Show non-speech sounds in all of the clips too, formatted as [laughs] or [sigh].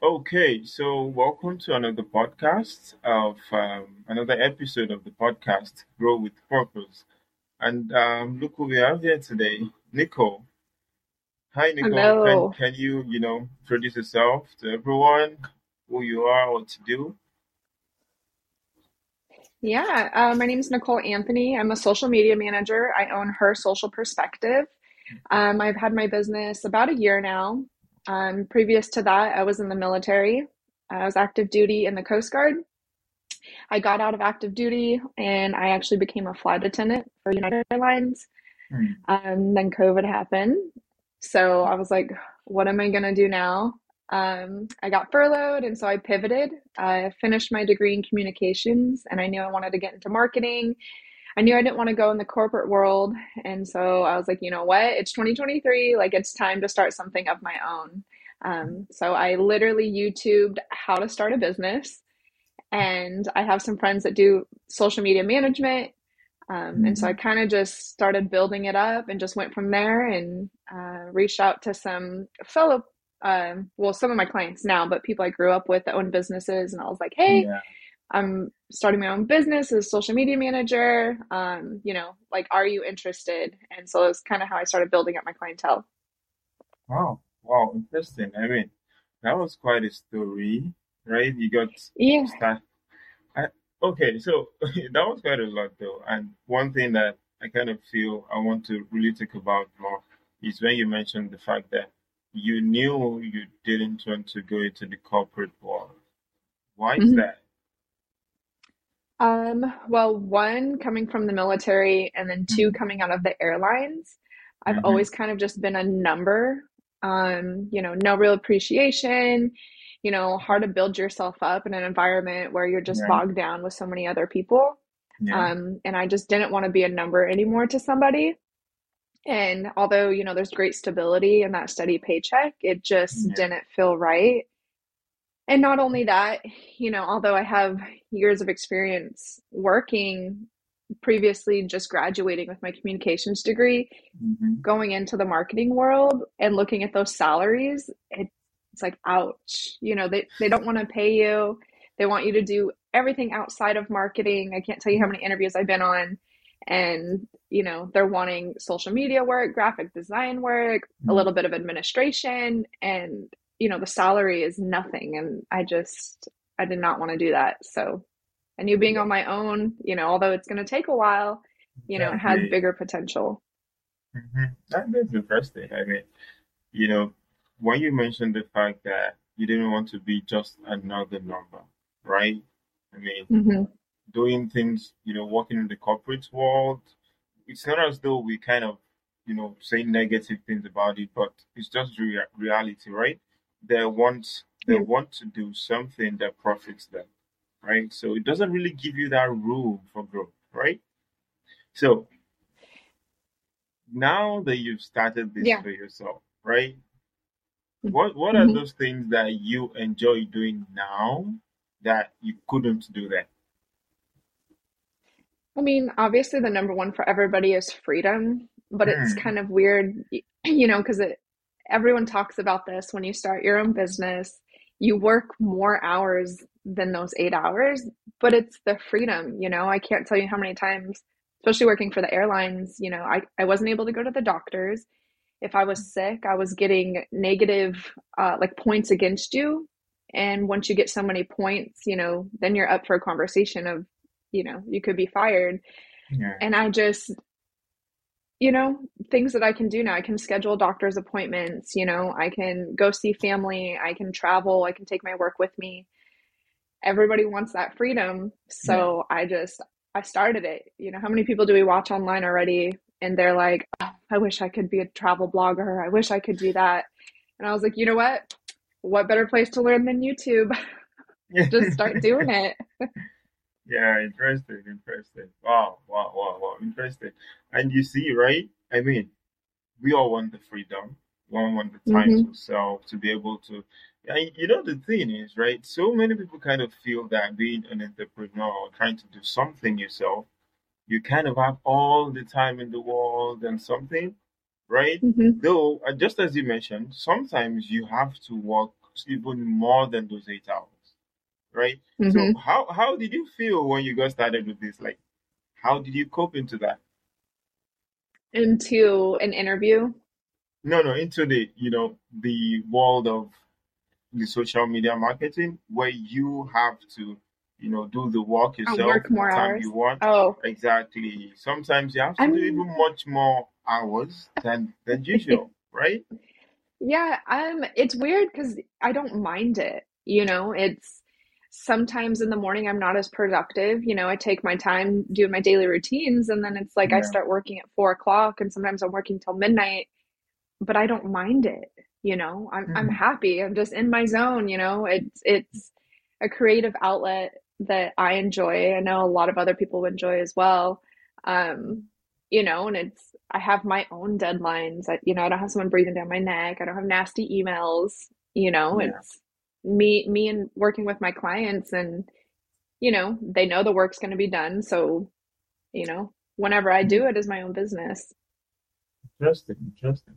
Okay, so welcome to another podcast of um, another episode of the podcast Grow with Purpose. And um, look who we have here today, Nickole. Hi, Nickole. Can Hello. can you you know introduce yourself to everyone, who you are, what to do? Yeah, uh, my name is Nickole Anthony. I'm a social media manager. I own Her Social Perspective. Um, I've had my business about a year now. Um, previous to that, I was in the military. I was active duty in the Coast Guard. I got out of active duty and I actually became a flight attendant for United Airlines. Hmm. Um, then COVID happened. So I was like, what am I gonna do now? Um, I got furloughed, and so I pivoted. I finished my degree in communications, and I knew I wanted to get into marketing. I knew I didn't want to go in the corporate world, and so I was like, you know what? It's 2023, like it's time to start something of my own. Um, so I literally YouTubed how to start a business, and I have some friends that do social media management um, and so I Mhm. kind of just started building it up and just went from there and uh, reached out to some fellow, um, well, some of my clients now, but people I grew up with that own businesses. And I was like, hey, Yeah. I'm starting my own business as a social media manager. Um, you know, like, are you interested? And so it's kind of how I started building up my clientele. Wow. Wow. Interesting. I mean, that was quite a story, right? You got Yeah. start. I, okay, so [laughs] that was quite a lot though. And one thing that I kind of feel I want to really talk about more is when you mentioned the fact that you knew you didn't want to go into the corporate world. Why is Mhm. that? Um, well, one, coming from the military, and then two, Mm-hmm. coming out of the airlines, I've Mm-hmm. always kind of just been a number. Um, you know, no real appreciation, you know, hard to build yourself up in an environment where you're just Yeah, bogged down with so many other people. yeah, Um, and I just didn't want to be a number anymore to somebody. And although, you know, there's great stability in that steady paycheck, it just yeah, didn't feel right. And not only that, you know, although I have years of experience working previously, just graduating with my communications degree, mm-hmm. going into the marketing world and looking at those salaries, it, it's like, ouch. You know, they, they don't want to pay you. They want you to do everything outside of marketing. I can't tell you how many interviews I've been on. And, you know, they're wanting social media work, graphic design work, a Mm-hmm. little bit of administration, and, you know, the salary is nothing. And I just, I did not want to do that. So I knew being on my own, you know, although it's going to take a while, you know, it has bigger potential. Mm-hmm. That's interesting. I mean, you know, when you mentioned the fact that you didn't want to be just another number, right? I mean, hmm doing things, you know, working in the corporate world, it's not as though we kind of, you know, say negative things about it, but it's just rea reality, right? They want they Yeah. want to do something that profits them, right? So it doesn't really give you that room for growth, right? So now that you've started this Yeah. for yourself, right? What what are hmm those things that you enjoy doing now that you couldn't do then? I mean, obviously the number one for everybody is freedom, but it's Hmm. kind of weird, [clears throat] you know, because it everyone talks about this when you start your own business, you work more hours than those eight hours, but it's the freedom, you know. I can't tell you how many times, especially working for the airlines, you know, I, I wasn't able to go to the doctors. If I was sick, I was getting negative uh, like points against you. And once you get so many points, you know, then you're up for a conversation of, you know, you could be fired. Yeah. And I just, you know, things that I can do now. I can schedule doctor's appointments, you know, I can go see family, I can travel, I can take my work with me. Everybody wants that freedom. Yeah. So I just, I started it. You know, how many people do we watch online already? And they're like, oh, I wish I could be a travel blogger. I wish I could do that. And I was like, you know what? What better place to learn than YouTube? [laughs] Just start [laughs] doing it. Yeah, interesting, interesting. Wow, wow, wow, wow, interesting. And you see, right? I mean, we all want the freedom. We all want the time to hmm self, to be able to. And you know, the thing is, right? So many people kind of feel that being an entrepreneur or trying to do something yourself, you kind of have all the time in the world and something, right? hmm Though, uh, just as you mentioned, sometimes you have to work even more than those eight hours. Right? Mhm. So how how did you feel when you got started with this? Like how did you cope into that? Into an interview. No, no, into the you know the world of the social media marketing where you have to you know do the work I yourself work more the time hours. you want. Oh, Exactly. Sometimes you have to do I'm even much more hours than than usual, [laughs] right? yeah, um it's weird because I don't mind it. You know, it's sometimes in the morning I'm not as productive. You know, I take my time doing my daily routines and then it's like I start working at four o'clock and sometimes I'm working till midnight, but I don't mind it. You know, I'm I'm Mhm. happy. I'm just in my zone, you know. It's it's a creative outlet that I enjoy. I know a lot of other people enjoy as well. Um, you know, and it's I have my own deadlines. I, you know, I don't have someone breathing down my neck. I don't have nasty emails. You know, Yeah. it's me me and working with my clients and you know, they know the work's going to be done. So, you know, whenever I do it is my own business. Interesting, interesting.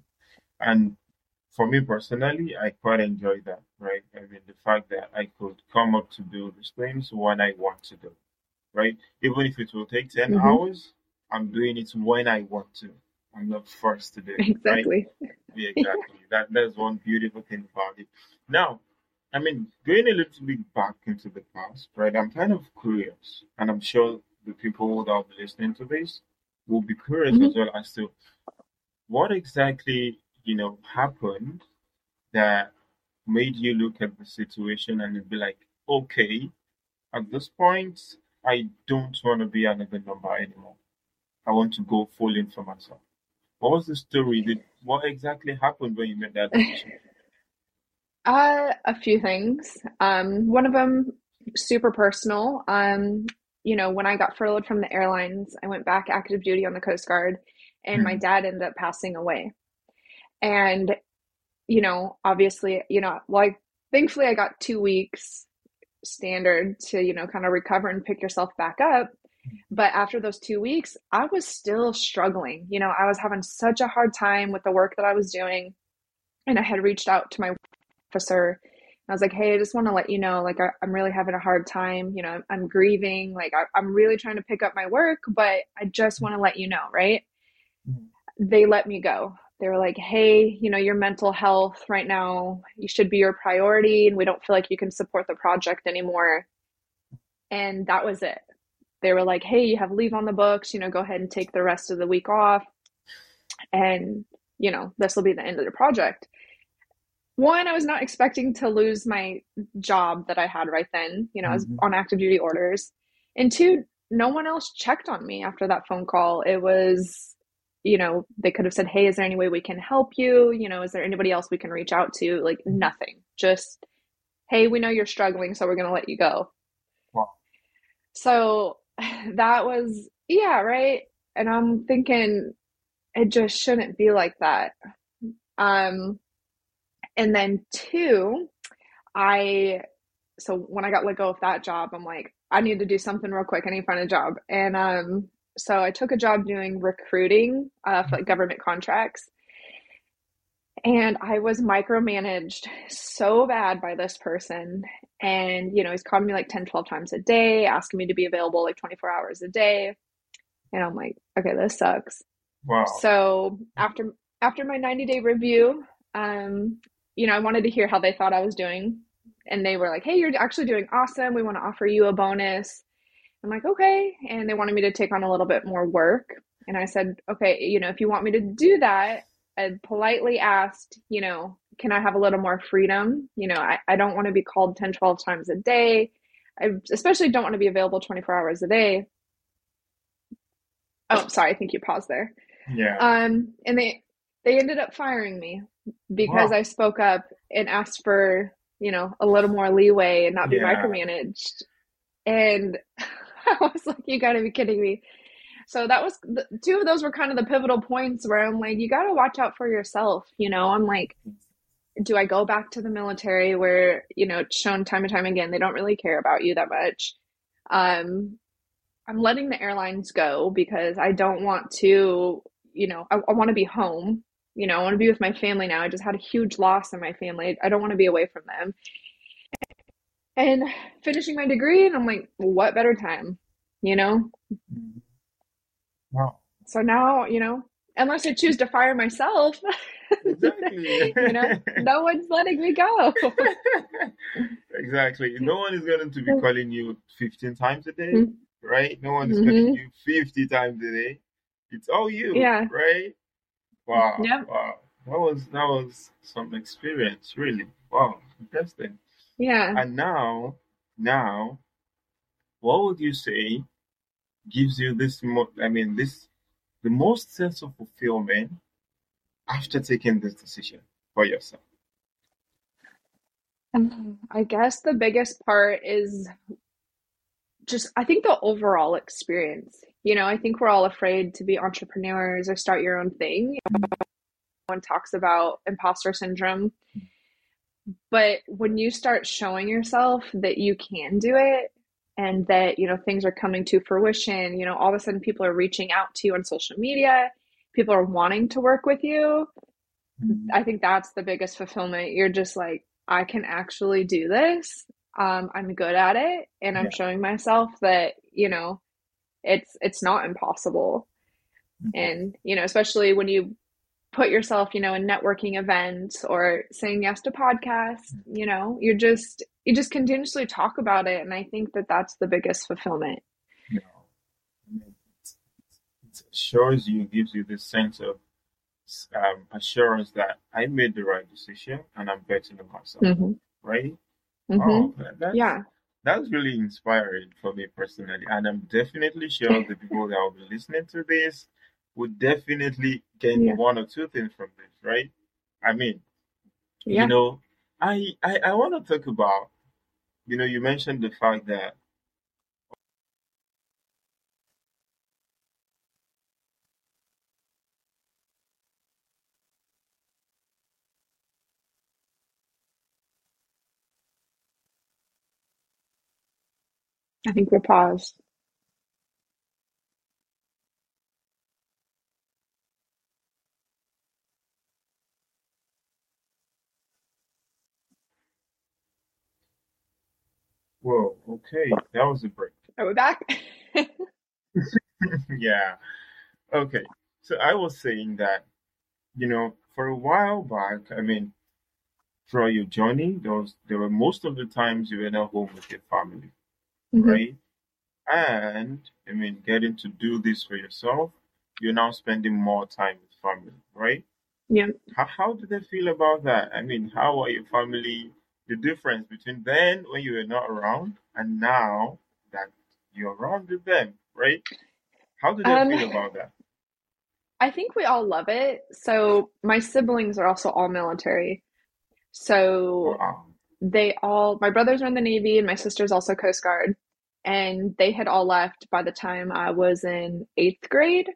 And for me personally, I quite enjoy that, right? I mean, the fact that I could come up to do these things when I want to do, right? Even if it will take 10 hmm hours, I'm doing it when I want to. I'm not forced to do it, right? Exactly. Yeah, exactly. That that's one beautiful thing about it. Now, I mean, going a little bit back into the past, right? I'm kind of curious, and I'm sure the people that will be listening to this will be curious hmm as well as to what exactly, you know, happened that made you look at the situation and be like, okay, at this point, I don't want to be another number anymore. I want to go full in for myself. What was the story? Did what exactly happened when you made that decision? Uh, a few things. Um, one of them super personal. Um, you know, when I got furloughed from the airlines, I went back active duty on the Coast Guard, and my Hmm. dad ended up passing away. And, you know, obviously, you know, like thankfully I got two weeks standard to, you know, kind of recover and pick yourself back up. But after those two weeks, I was still struggling. You know, I was having such a hard time with the work that I was doing. And I had reached out to my officer. I was like, hey, I just want to let you know, like, I, I'm really having a hard time. You know, I'm, I'm grieving. Like, I, I'm really trying to pick up my work, but I just want to let you know, right? Hmm. They let me go. They were like, hey, you know, your mental health right now, you should be your priority, and we don't feel like you can support the project anymore. And that was it. They were like, hey, you have leave on the books, you know, go ahead and take the rest of the week off. And, you know, this will be the end of the project. One, I was not expecting to lose my job that I had right then. You know, I was Mhm. on active duty orders. And two, no one else checked on me after that phone call. It was, you know, they could have said, hey, is there any way we can help you? You know, is there anybody else we can reach out to? Like, nothing. Just, hey, we know you're struggling, so we're going to let you go. Wow. So [sighs] that was, yeah, right. And I'm thinking, it just shouldn't be like that. Um, and then two, I so when I got let go of that job, I'm like, I need to do something real quick. I need to find a job. And um, so I took a job doing recruiting uh, for like government contracts. And I was micromanaged so bad by this person. And, you know, he's calling me like 10, 12 times a day, asking me to be available like 24 hours a day. And I'm like, okay, this sucks. Wow. So after after my 90 day review, um, you know, I wanted to hear how they thought I was doing. And they were like, hey, you're actually doing awesome. We want to offer you a bonus. I'm like, okay. And they wanted me to take on a little bit more work. And I said, okay, you know, if you want me to do that, I politely asked, you know, can I have a little more freedom? You know, I, I don't want to be called 10, 12 times a day. I especially don't want to be available 24 hours a day. Oh, sorry, I think you paused there. Yeah. Um, and they they ended up firing me because Wow. I spoke up and asked for, you know, a little more leeway and not be Yeah. micromanaged. And [laughs] I was like, you got to be kidding me. So that was the, two of those were kind of the pivotal points where I'm like, you got to watch out for yourself. You know, I'm like, do I go back to the military where, you know, it's shown time and time again, they don't really care about you that much? Um, I'm letting the airlines go because I don't want to, you know, I, I want to be home. You know, I want to be with my family now. I just had a huge loss in my family. I don't want to be away from them. And finishing my degree, and I'm like, what better time, you know? Mm-hmm. Wow. So now, you know, unless I choose to fire myself, Exactly. [laughs] you know, no one's letting me go. [laughs] exactly. No one is going to be calling you 15 times a day, Mhm. right? No one is calling you 50 times a day. It's all you, Yeah. right? Wow. Yeah. Wow. That was that was some experience, really. Wow, interesting. Yeah. And now, now, what would you say gives you this? Mo- I mean, this the most sense of fulfillment after taking this decision for yourself. Um, I guess the biggest part is just, I think the overall experience. You know, I think we're all afraid to be entrepreneurs or start your own thing. Everyone talks about imposter syndrome. But when you start showing yourself that you can do it and that, you know, things are coming to fruition, you know, all of a sudden people are reaching out to you on social media, people are wanting to work with you. I think that's the biggest fulfillment. You're just like, I can actually do this. Um, I'm good at it, and I'm Yeah. showing myself that, you know, it's it's not impossible. And, you know, especially when you put yourself, you know, in networking events or saying yes to podcasts, you know, you're just you just continuously talk about it, and I think that that's the biggest fulfillment. You know, it, assures you, gives you this sense of um, assurance that I made the right decision and I'm betting on myself, hmm right? hmm Oh, that's Yeah. That's really inspiring for me personally, and I'm definitely sure the people that will be listening to this would definitely gain Yeah. one or two things from this, right? I mean, you know, I I, I want to talk about, you know, you mentioned the fact that I think we're paused. whoa, okay, that was a break. Are we back? [laughs] yeah. Okay. So I was saying that, you know, for a while back, I mean, throughout your journey, there was there were most of the times you were not home with your family, Mhm. right? And I mean, getting to do this for yourself, you're now spending more time with family, right? Yeah. How how did they feel about that? I mean, how are your family? The difference between then when you were not around and now that you're around with them, right? How did they Um, feel about that? I think we all love it. So my siblings are also all military. So Wow. they all, my brothers are in the Navy and my sister's also Coast Guard. And they had all left by the time I was in eighth grade.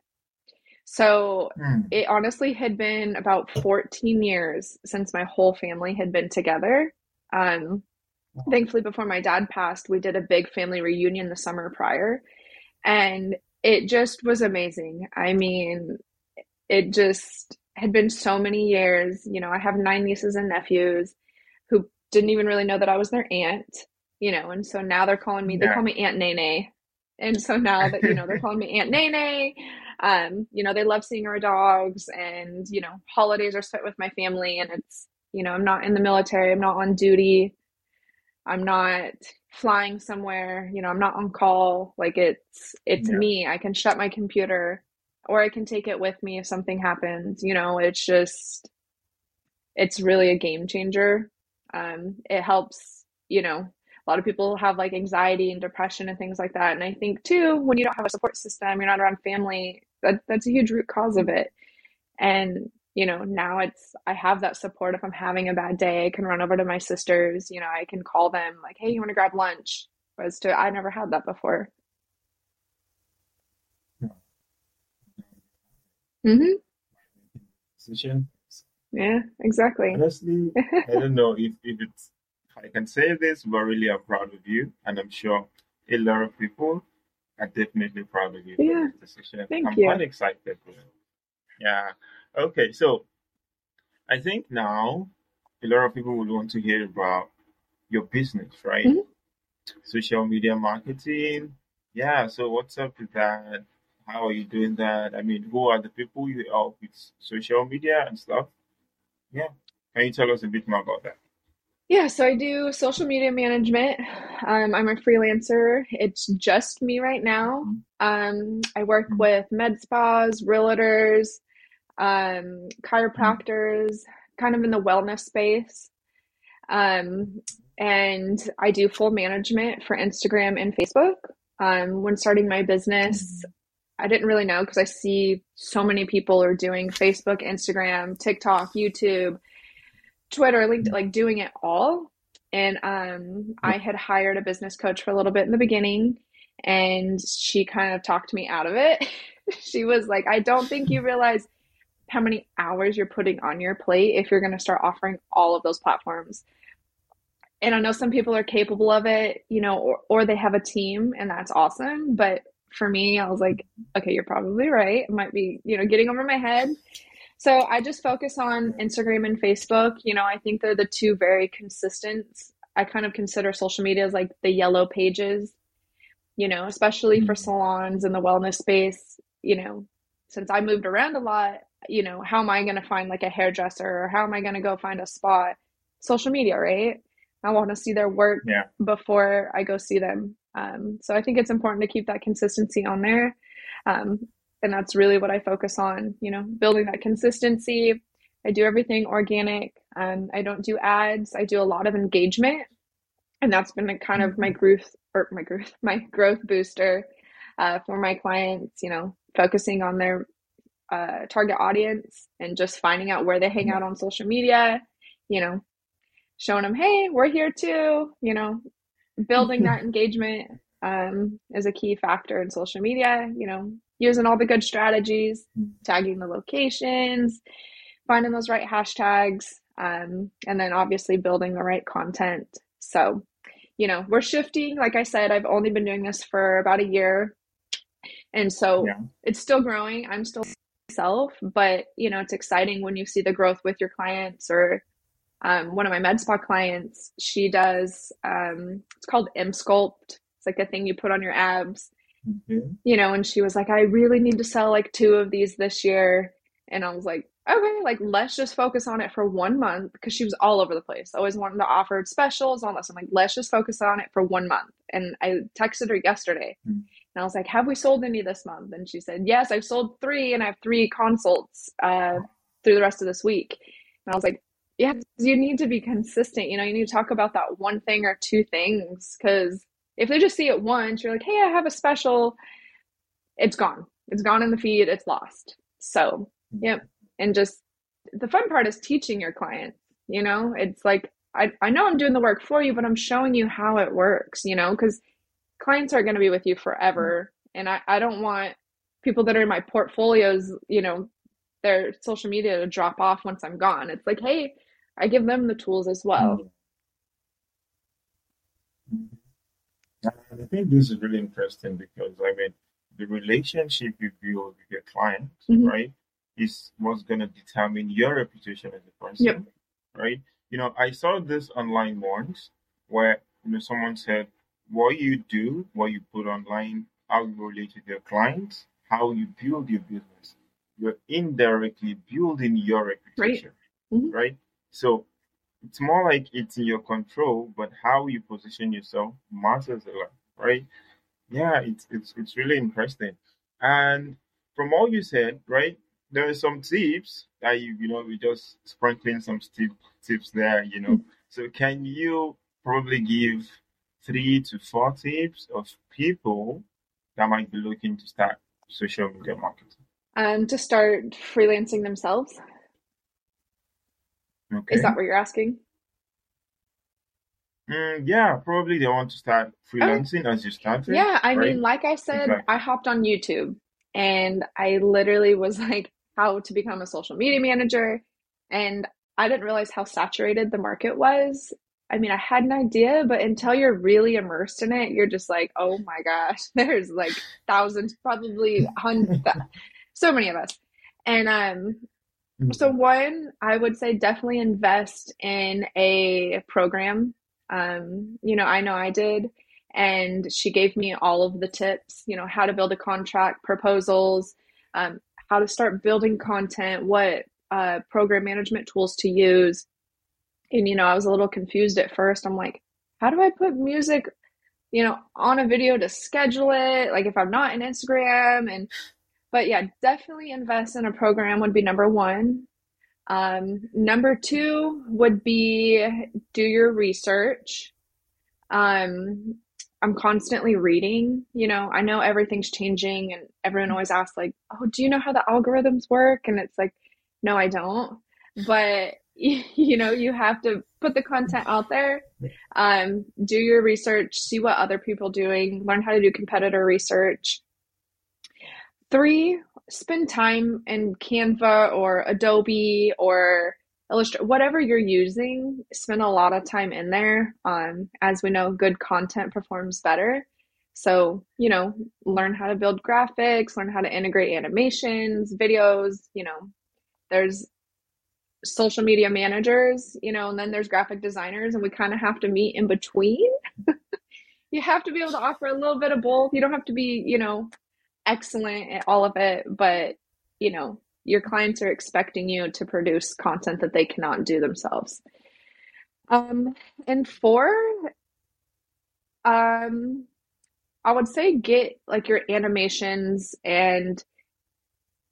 So Hmm. it honestly had been about 14 years since my whole family had been together. Um, thankfully, before my dad passed, we did a big family reunion the summer prior, and it just was amazing. I mean, it just had been so many years. You know, I have nine nieces and nephews who didn't even really know that I was their aunt, you know, and so now they're calling me, they Yeah. call me Aunt Nene. And so now that, you know, they're calling me Aunt Nene, um, you know, they love seeing our dogs and, you know, holidays are spent with my family and it's, you know, I'm not in the military, I'm not on duty, I'm not flying somewhere, you know, I'm not on call. Like it's it's Yeah. me. I can shut my computer or I can take it with me if something happens. You know, it's just it's really a game changer. Um, it helps, you know, a lot of people have like anxiety and depression and things like that. And I think too, when you don't have a support system, you're not around family, that that's a huge root cause of it. And, you know, now it's, I have that support. If I'm having a bad day, I can run over to my sisters, you know, I can call them like, hey, you want to grab lunch? Whereas to, I never had that before. mm-hmm. Yeah, exactly. Honestly, I don't know if, if it's I can say this, we're really I'm proud of you, and I'm sure a lot of people are definitely proud of you for Yeah, this decision. thank I'm you. quite excited. Yeah. Okay. So I think now a lot of people would want to hear about your business, right? Mhm. Social media marketing. Yeah, so what's up with that? How are you doing that? I mean, who are the people you help with social media and stuff? Yeah. Can you tell us a bit more about that? Yeah, so I do social media management. Um, I'm a freelancer. It's just me right now. Um, I work Mhm. with med spas, realtors, um, chiropractors, kind of in the wellness space. Um, and I do full management for Instagram and Facebook. Um, when starting my business, I didn't really know because I see so many people are doing Facebook, Instagram, TikTok, YouTube, Twitter, LinkedIn, like doing it all. And um, I had hired a business coach for a little bit in the beginning, and she kind of talked me out of it. [laughs] she was like, I don't think you realize how many hours you're putting on your plate if you're going to start offering all of those platforms. And I know some people are capable of it, you know, or, or they have a team, and that's awesome. But for me, I was like, okay, you're probably right. It might be, you know, getting over my head. So I just focus on Instagram and Facebook. You know, I think they're the two very consistent. I kind of consider social media as like the yellow pages, you know, especially for salons in the wellness space. You know, since I moved around a lot, you know, how am I going to find like a hairdresser or how am I going to go find a spot? Social media, right? I want to see their work Yeah. before I go see them. Um, so I think it's important to keep that consistency on there. Um, and that's really what I focus on, you know, building that consistency. I do everything organic. Um, I don't do ads. I do a lot of engagement, and that's been a kind of my growth or my growth, [laughs] my growth booster uh, for my clients. You know, focusing on their uh, target audience and just finding out where they hang out on social media. You know, showing them, hey, we're here too. You know, building that engagement um, is a key factor in social media. You know, using all the good strategies, tagging the locations, finding those right hashtags, um, and then obviously building the right content. So, you know, we're shifting. Like I said, I've only been doing this for about a year. And so Yeah. it's still growing. I'm still myself, but you know, it's exciting when you see the growth with your clients or um, one of my med spa clients, she does um, it's called Emsculpt. It's like a thing you put on your abs Okay. you know, and she was like, I really need to sell like two of these this year. And I was like, okay, like let's just focus on it for one month because she was all over the place, always wanting to offer specials, all this. I'm like, let's just focus on it for one month. And I texted her yesterday Mm. and I was like, have we sold any this month? And she said, yes, I've sold three and I have three consults uh, through the rest of this week. And I was like, yeah, you need to be consistent. You know, you need to talk about that one thing or two things because if they just see it once, you're like, hey, I have a special, it's gone. It's gone in the feed, it's lost. So, mm-hmm. yep. And just the fun part is teaching your clients, you know, it's like, I, I know I'm doing the work for you, but I'm showing you how it works, you know, because clients are going to be with you forever. Mm-hmm. And I, I don't want people that are in my portfolios, you know, their social media to drop off once I'm gone. It's like, hey, I give them the tools as well. Mm-hmm. And I think this is really interesting because I mean the relationship you build with your client, Mhm. right, is what's gonna determine your reputation as a person. Yep. Right? You know, I saw this online once where you know someone said what you do, what you put online, how you relate with your clients, how you build your business, you're indirectly building your reputation. Mhm. Right? So it's more like it's in your control, but how you position yourself matters a lot, right? Yeah, it's it's it's really interesting. And from all you said, right, there are some tips that you you know we just sprinkling some tip, tips there, you know. So can you probably give three to four tips of people that might be looking to start social media marketing? Um, to start freelancing themselves. Okay. Is that what you're asking? Mm, yeah, probably they want to start freelancing as you started, Yeah, I right? mean, like I said, Exactly. I hopped on YouTube and I literally was [laughs] like, how to become a social media manager. And I didn't realize how saturated the market was. I mean, I had an idea, but until you're really immersed in it, you're just like, oh my gosh, [laughs] there's like thousands, probably hundreds, [laughs] so many of us. And um, So one, I would say definitely invest in a program. Um, you know, I know I did, and she gave me all of the tips, you know, how to build a contract, proposals, um, how to start building content, what uh, program management tools to use. And, you know, I was a little confused at first. I'm like, how do I put music, you know, on a video to schedule it? Like if I'm not in Instagram and but yeah, definitely invest in a program would be number one. Um, number two would be do your research. Um, I'm constantly reading, you know, I know everything's changing and everyone always asks like, "Oh, do you know how the algorithms work?" And it's like, "No, I don't." But [laughs] you know, you have to put the content out there. Um, do your research, see what other people doing, learn how to do competitor research. Three, spend time in Canva or Adobe or Illustrator, whatever you're using, spend a lot of time in there. Um, as we know, good content performs better. So, you know, learn how to build graphics, learn how to integrate animations, videos, you know, there's social media managers, you know, and then there's graphic designers, and we kind of have to meet in between. [laughs] you have to be able to offer a little bit of both. You don't have to be, you know, excellent at all of it, but you know, your clients are expecting you to produce content that they cannot do themselves. Um, and four, um, I would say get like your animations and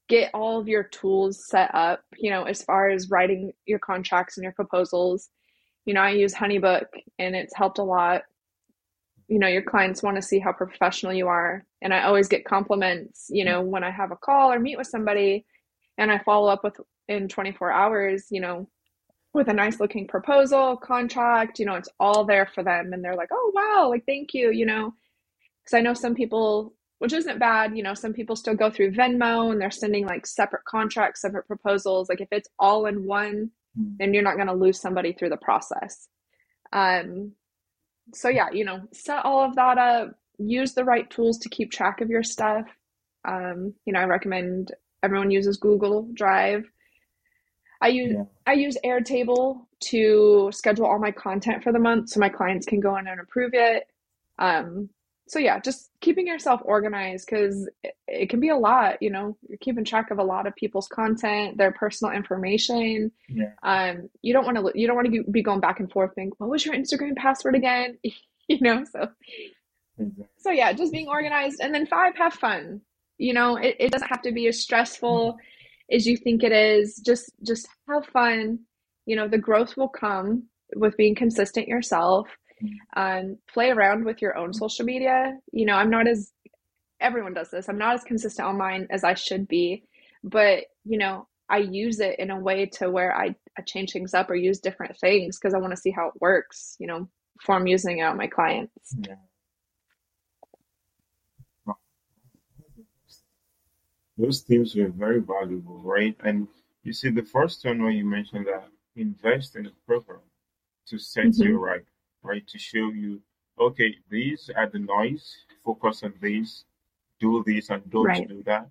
get all of your tools set up, you know, as far as writing your contracts and your proposals. You know, I use Honeybook and it's helped a lot you know your clients want to see how professional you are. And i always get compliments you know when i have a call or meet with somebody and i follow up with in 24 hours you know with a nice looking proposal contract you know it's all there for them. And they're like oh wow like thank you you know? Because i know some people which isn't bad you know some people still go through venmo and they're sending like separate contracts separate proposals. Like if it's all in one hmm. then you're not going to lose somebody through the process. Um so yeah, you know, set all of that up, use the right tools to keep track of your stuff. Um, you know, I recommend everyone uses Google Drive. I use yeah. I use Airtable to schedule all my content for the month so my clients can go in and approve it. Um, so yeah, just keeping yourself organized because it, it, can be a lot. You know, you're keeping track of a lot of people's content, their personal information. Yeah. Um, you don't want to you don't want to be going back and forth. Think, what was your Instagram password again? [laughs] you know, so exactly. so yeah, just being organized. And then five, have fun. You know, it, it doesn't have to be as stressful mm-hmm. as you think it is. Just just have fun. You know, the growth will come with being consistent yourself um, play around with your own social media. You know, I'm not as everyone does this. I'm not as consistent on mine as I should be, but you know, I use it in a way to where I, I change things up or use different things because I want to see how it works, you know, before I'm using it on my clients. Yeah. Those themes were very valuable, right? And you see, the first one when you mentioned that invest in a program to set mm-hmm. you right right? To show you, okay, these are the noise, focus on these, do this and don't right. do that.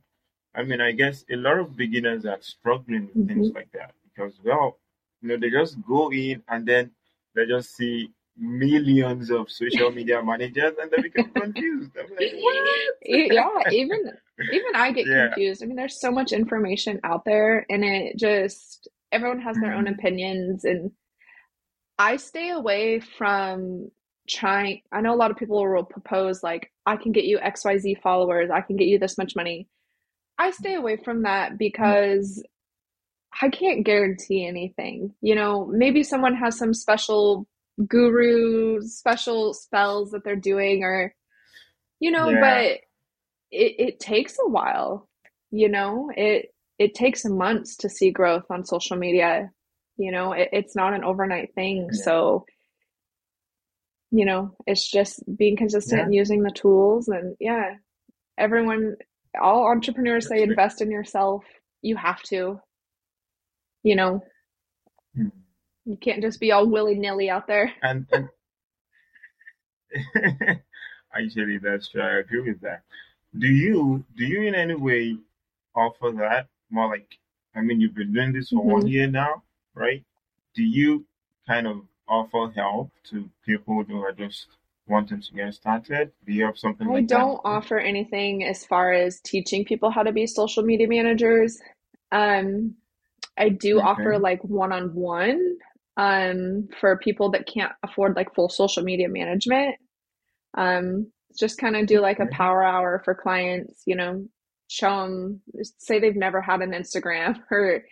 I mean, I guess a lot of beginners are struggling with mm-hmm. things like that because, well, you know, they just go in and then they just see millions of social [laughs] media managers and they become confused. Like, [laughs] yeah, even even I get [laughs] yeah. confused. I mean, there's so much information out there, and it just everyone has their own mm-hmm. opinions, and I stay away from trying. I know a lot of people will propose, like, I can get you XYZ followers, I can get you this much money. I stay away from that because I can't guarantee anything. You know, maybe someone has some special guru, special spells that they're doing, or, you know, yeah. but it, it takes a while. You know, it it takes months to see growth on social media you know it, it's not an overnight thing. Yeah. so you know it's just being consistent yeah. and using the tools and yeah everyone all entrepreneurs say invest in yourself. You have to. You know? Hmm. you can't just be all willy-nilly out there. [laughs] And, and [laughs] actually that's true i agree with that. Do you do you in any way offer that? More like I mean, you've been doing this for one hmm year now, right? Do you kind of offer help to people who are just wanting to get started? Do you have something I like that? We don't offer anything as far as teaching people how to be social media managers. Um, I do offer like one-on-one um, for people that can't afford like full social media management. Um, just kind of do like a power hour for clients, you know, show them, say they've never had an Instagram [laughs] or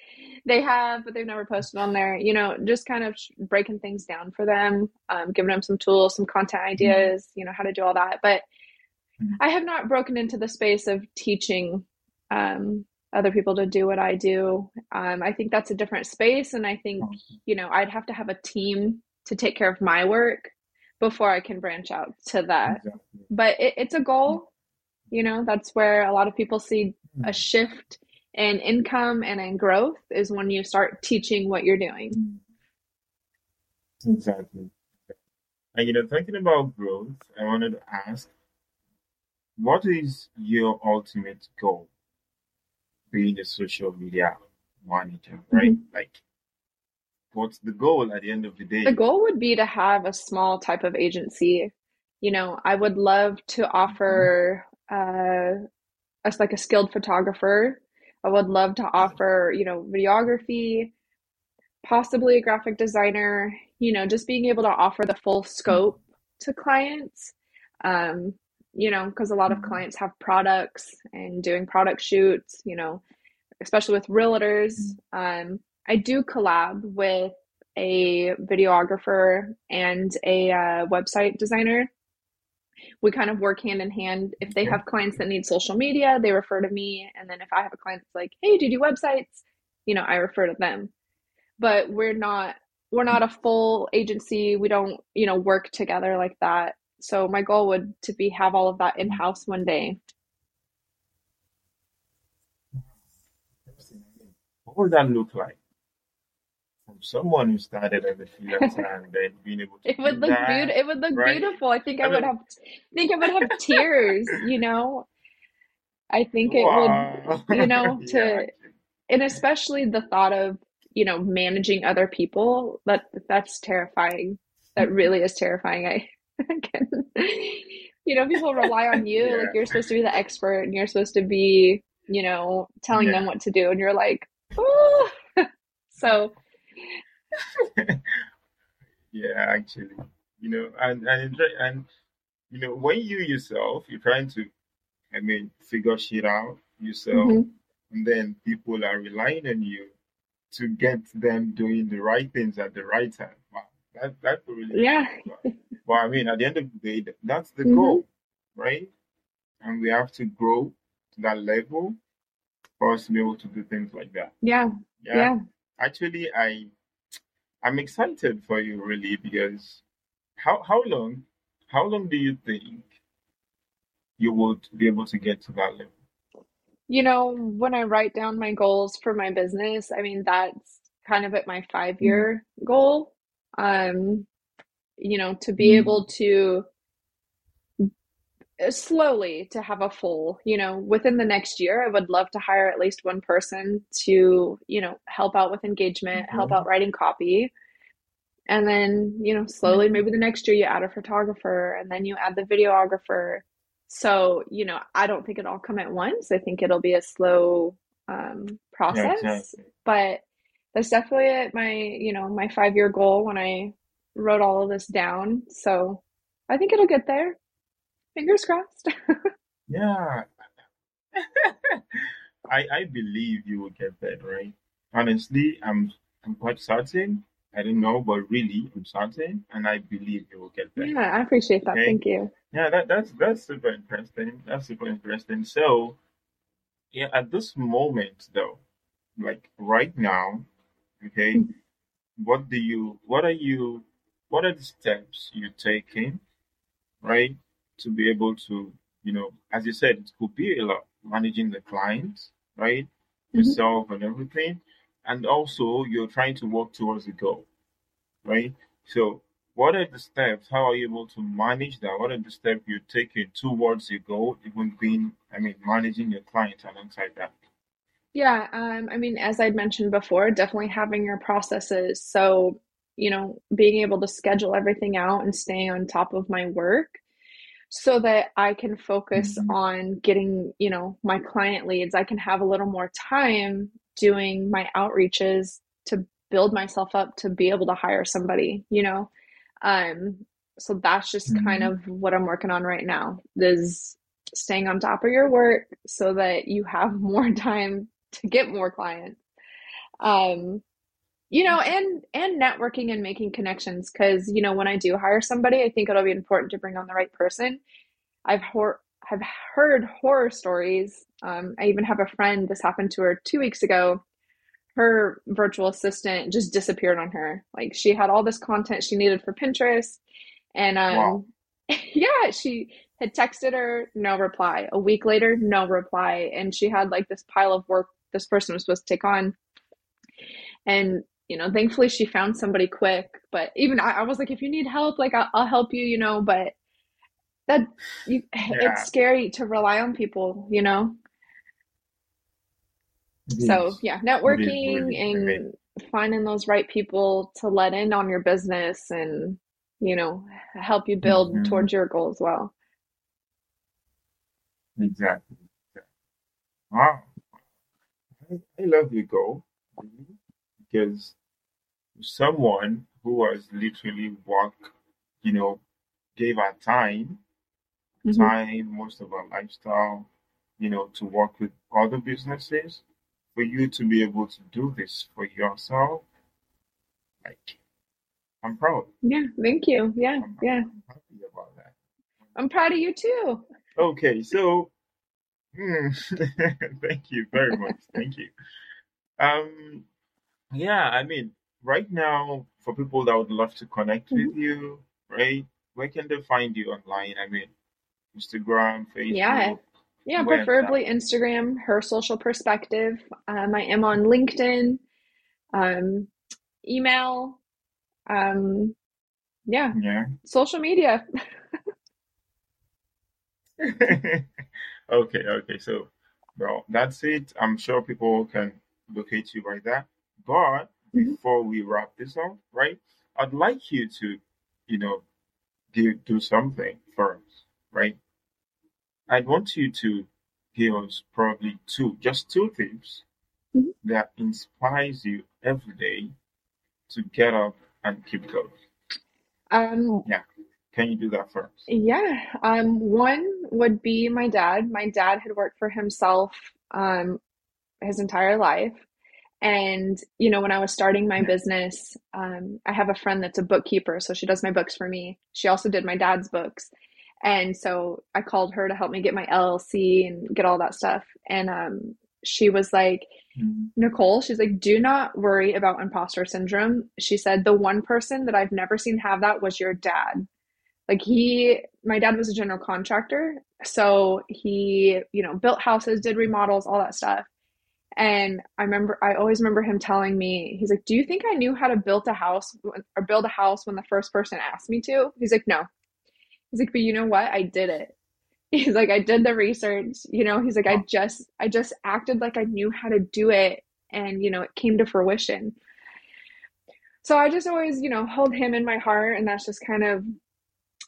they have, but they've never posted on there, you know, just kind of sh- breaking things down for them, um, giving them some tools, some content Mm, ideas, you know, how to do all that. But mm, I have not broken into the space of teaching um, other people to do what I do. Um, I think that's a different space, and I think, you know, I'd have to have a team to take care of my work before I can branch out to that. Exactly. But it, it's a goal, you know, that's where a lot of people see a Mm, shift in income and in growth is when you start teaching what you're doing. Exactly. And you know, thinking about growth, I wanted to ask, what is your ultimate goal being a social media manager, right? Mhm. Like, what's the goal at the end of the day? The goal would be to have a small type of agency. You know, I would love to Mhm. offer uh, as like a skilled photographer. I would love to offer, you know, videography, possibly a graphic designer, you know, just being able to offer the full scope to clients. Um, you know, because a lot of mm, clients have products and doing product shoots, you know, especially with realtors. mm, Um, I do collab with a videographer and a uh, website designer. We kind of work hand in hand. If they have clients that need social media, they refer to me. And then if I have a client that's like, hey, do you do websites? You know, I refer to them. But we're not we're not a full agency. We don't, you know, work together like that. So my goal would to be have all of that Mm. in-house one day. Interesting. I mean, What would that look like someone who started as a freelancer and then being able to It would look beautiful. It would look right? beautiful. I think I I would have I think I would have tears, you know. I think it would, you know, [laughs] to actually. and especially the thought of, you know, managing other people, that that's terrifying. That mm-hmm. really is terrifying. I, [laughs] I can, you know, people rely on you, like you're supposed to be the expert and you're supposed to be, you know, telling them what to do, and you're like, oh. [laughs] So, [laughs] Yeah, actually. You know, and and enjoy- and you know, when you yourself, you're trying to, I mean, figure shit out yourself, mhm. and then people are relying on you to get them doing the right things at the right time. Wow, that that really Yeah. fun. But I mean, at the end of the day, that's the hmm goal, right? And we have to grow to that level for us to be able to do things like that. Yeah. Yeah, Yeah. actually, I I'm excited for you really because how how long how long do you think you would be able to get to that level? You know, when I write down my goals for my business, I mean, that's kind of at my five Mm, year goal. Um, you know, to be mm, able to slowly to have a full, you know, within the next year, I would love to hire at least one person to, you know, help out with engagement, help out writing copy. And then, you know, slowly, Yeah. maybe the next year you add a photographer and then you add the videographer. So, you know, I don't think it'll all come at once. I think it'll be a slow um, Yeah, process, exactly. but that's definitely my, you know, my five year goal when I wrote all of this down. So I think it'll get there. Fingers crossed. [laughs] Yeah. I I believe you will get that, right? Honestly, I'm I'm quite certain. I don't know, but really, I'm certain, and I believe you will get there. Yeah, I appreciate that. Okay. Thank you. Yeah, that that's that's super interesting. That's super interesting. So, yeah, at this moment though, like right now, okay, hmm. what do you what are you what are the steps you're taking, right, to be able to, you know, as you said, it could be a lot managing the clients, right, Mhm. yourself and everything, and also you're trying to work towards a goal, right? So, what are the steps? How are you able to manage that? What are the steps you're taking towards your goal, even being, I mean, managing your clients alongside that? Yeah, um, I mean, as I'd mentioned before, definitely having your processes. So, you know, being able to schedule everything out and staying on top of my work so that I can focus Mhm. on getting, you know, my client leads. I can have a little more time doing my outreaches to build myself up to be able to hire somebody, you know. Um, so that's just kind Mhm. of what I'm working on right now is staying on top of your work so that you have [laughs] more time to get more clients. Um, you know, and and networking and making connections because you know when I do hire somebody, I think it'll be important to bring on the right person. I've hor- have heard horror stories. Um, I even have a friend. This happened to her two weeks ago. Her virtual assistant just disappeared on her. Like she had all this content she needed for Pinterest, and Wow. um, [laughs] yeah, she had texted her, no reply. A week later, no reply, and she had like this pile of work this person was supposed to take on and you know thankfully she found somebody quick but even I, I was like if you need help like I'll, I'll help you you know but that you [sighs] it's scary to rely on people you know it so yeah networking really. I mean, and finding those right people to let in on your business and you know help you build mhm. towards your goal as well Exactly. Wow. I, I love your goal because someone who has literally work, you know, gave our time, hmm time, most of our lifestyle, you know, to work with other businesses, for you to be able to do this for yourself, like, I'm proud. yeah thank you yeah I'm, yeah I'm happy about that. i'm proud of you too Okay, so, hmm, [laughs] thank you very much. Thank you. Um, yeah, I mean, right now, for people that would love to connect with Mhm. you, right? Where can they find you online? I mean, Instagram, yeah Facebook, Yeah, where preferably? Instagram, her social perspective. Um, I am on LinkedIn, um, email, um, yeah, Yeah. social media. [laughs] [laughs] Okay, okay. So, well, that's it. I'm sure people can locate you by that. But. Before we wrap this up, right, I'd like you to, you know, do, do something first, right? I'd want you to give us probably two, just two tips Mhm. that inspires you every day to get up and keep going. Um, Yeah. Can you do that first? yeah, um, one would be my dad. My dad had worked for himself, um, his entire life. And, you know, when I was starting my business, um, I have a friend that's a bookkeeper, so she does my books for me. She also did my dad's books. And so I called her to help me get my LLC and get all that stuff. And um, she was like, Mhm. Nickole, she's like, do not worry about imposter syndrome. She said, the one person that I've never seen have that was your dad. Like, he, my dad was a general contractor. So he, you know, built houses, did remodels, all that stuff. And I remember, I always remember him telling me, he's like, "Do you think I knew how to build a house or build a house when the first person asked me to?" He's like, "No." He's like, "But you know what? I did it." [laughs] He's like, "I did the research." You know, he's like, "I just, I just acted like I knew how to do it, and you know, it came to fruition." So I just always, you know, hold him in my heart, and that's just kind of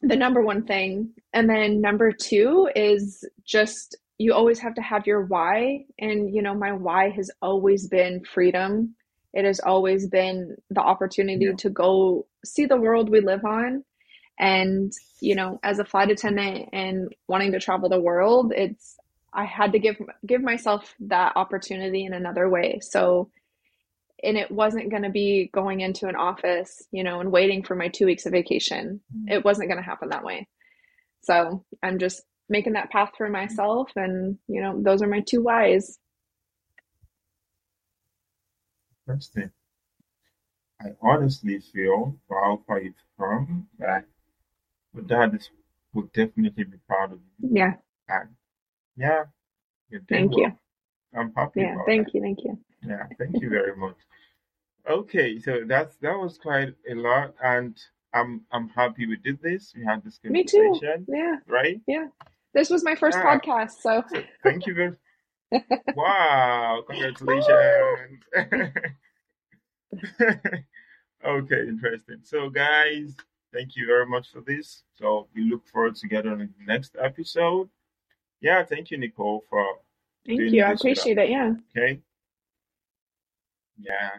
the number one thing. And then number two is just you always have to have your why. And, you know, my why has always been freedom. It has always been the opportunity Yeah. to go see the world we live on. And, you know, as a flight attendant and wanting to travel the world, it's, I had to give give myself that opportunity in another way. So, and it wasn't going to be going into an office, you know, and waiting for my two weeks of vacation. Mm-hmm. It wasn't going to happen that way. So I'm just making that path for myself. And, you know, those are my two whys. Interesting. I honestly feel for how far you've come that your dad is, will definitely be proud of you. Yeah. And yeah, Thank you. I'm happy Yeah. about that. Thank you. Thank you. Yeah, thank you very much. Okay, so that's that was quite a lot, and I'm I'm happy we did this. We had this conversation. Me too. conversation, Yeah. right? Yeah. This was my first podcast. So thank you very [laughs] wow, congratulations. [laughs] okay, interesting. So, guys, thank you very much for this. So, we look forward to getting on the next episode. Yeah, thank you, Nickole, for Thank you. I appreciate it. Yeah. Okay. Yeah.